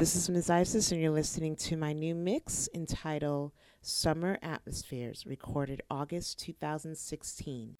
This is Ms. Isis, and you're listening to my new mix entitled Summer Atmospheres, recorded August 2016.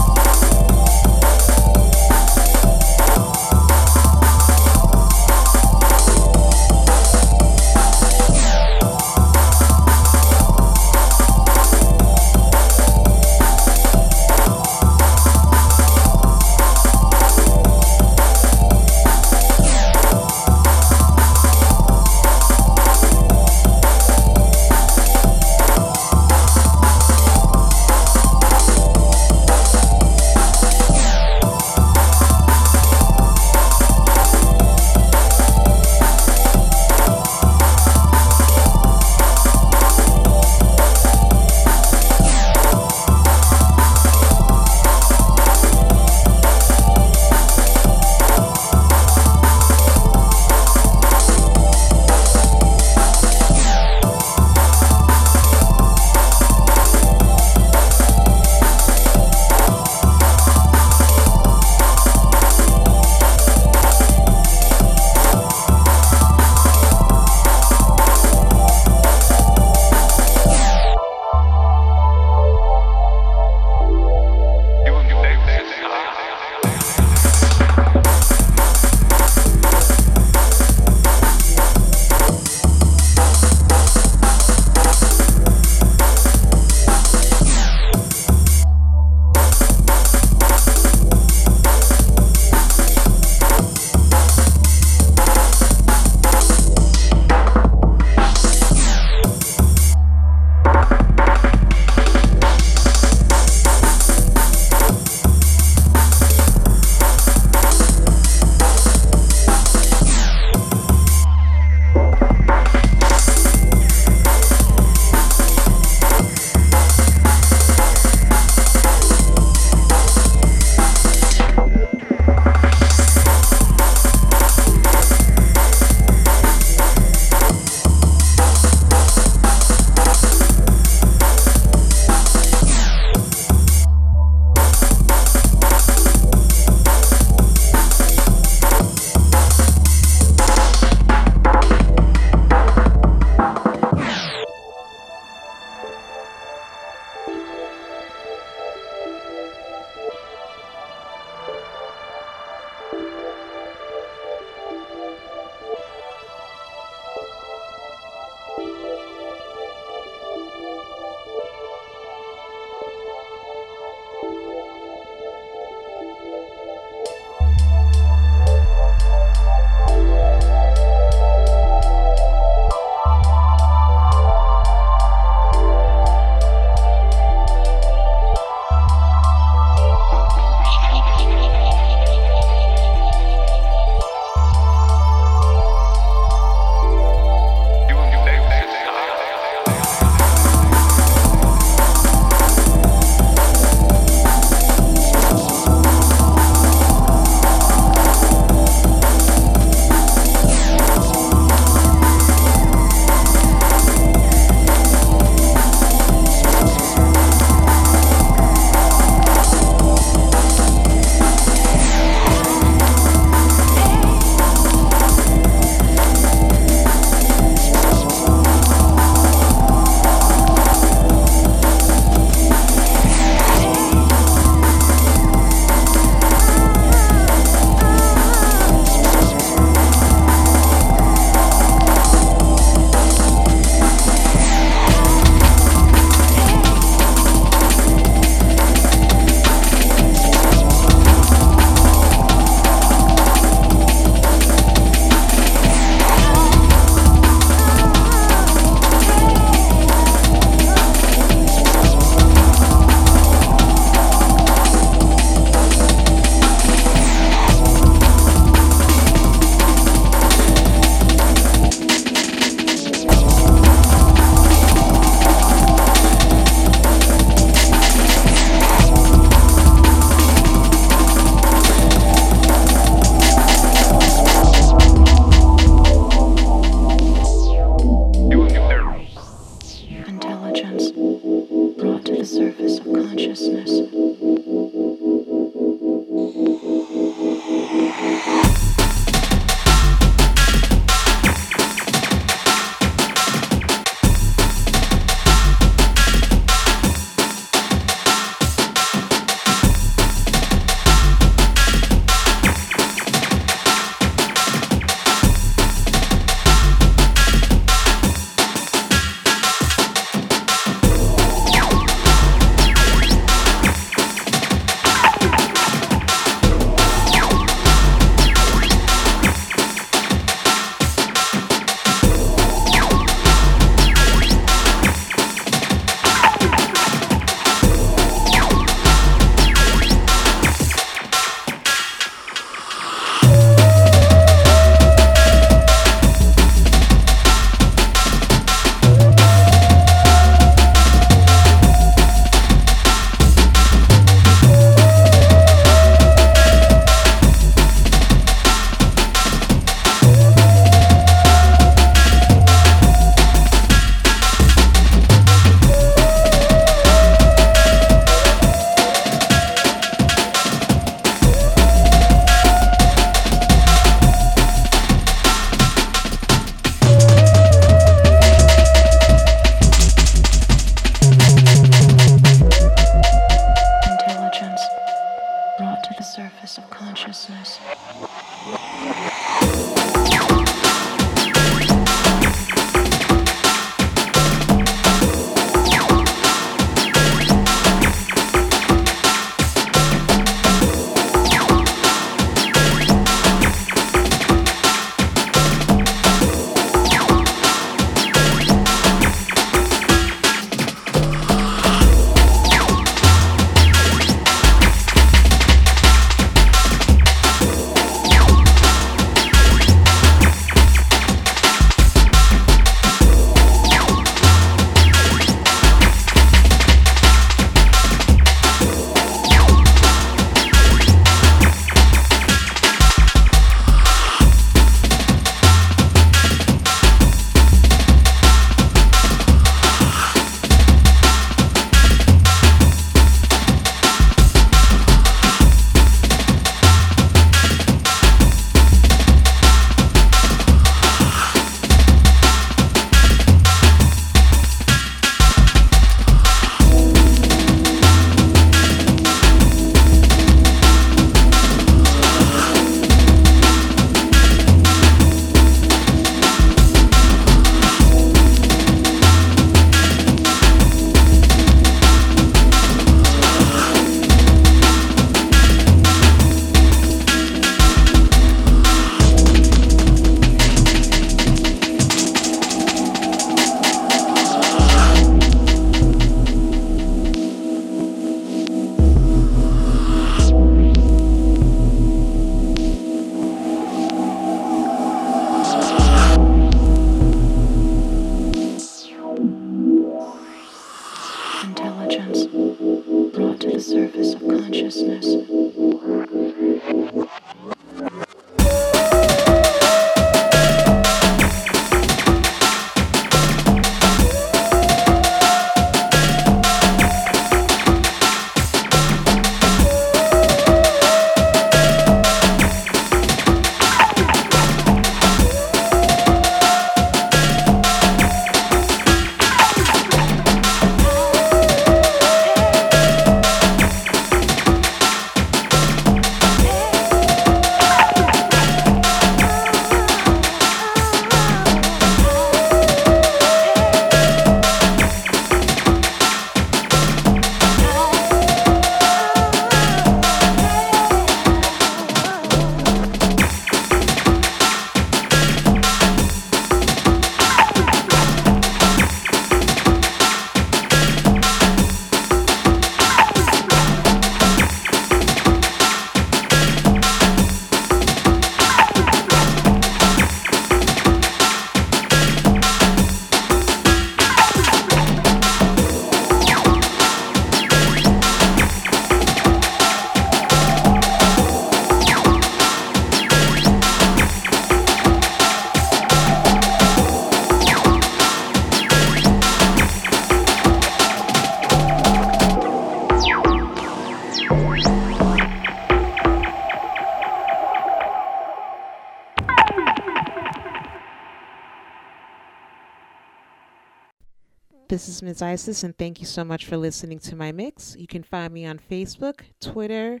Is Isis, and thank you so much for listening to my mix. You can find me on Facebook, Twitter,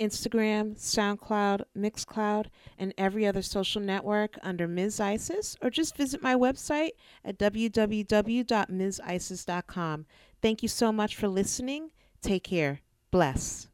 Instagram, SoundCloud, Mixcloud, and every other social network under Ms. Isis, or just visit my website at www.msisis.com. Thank you so much for listening. Take care. Bless.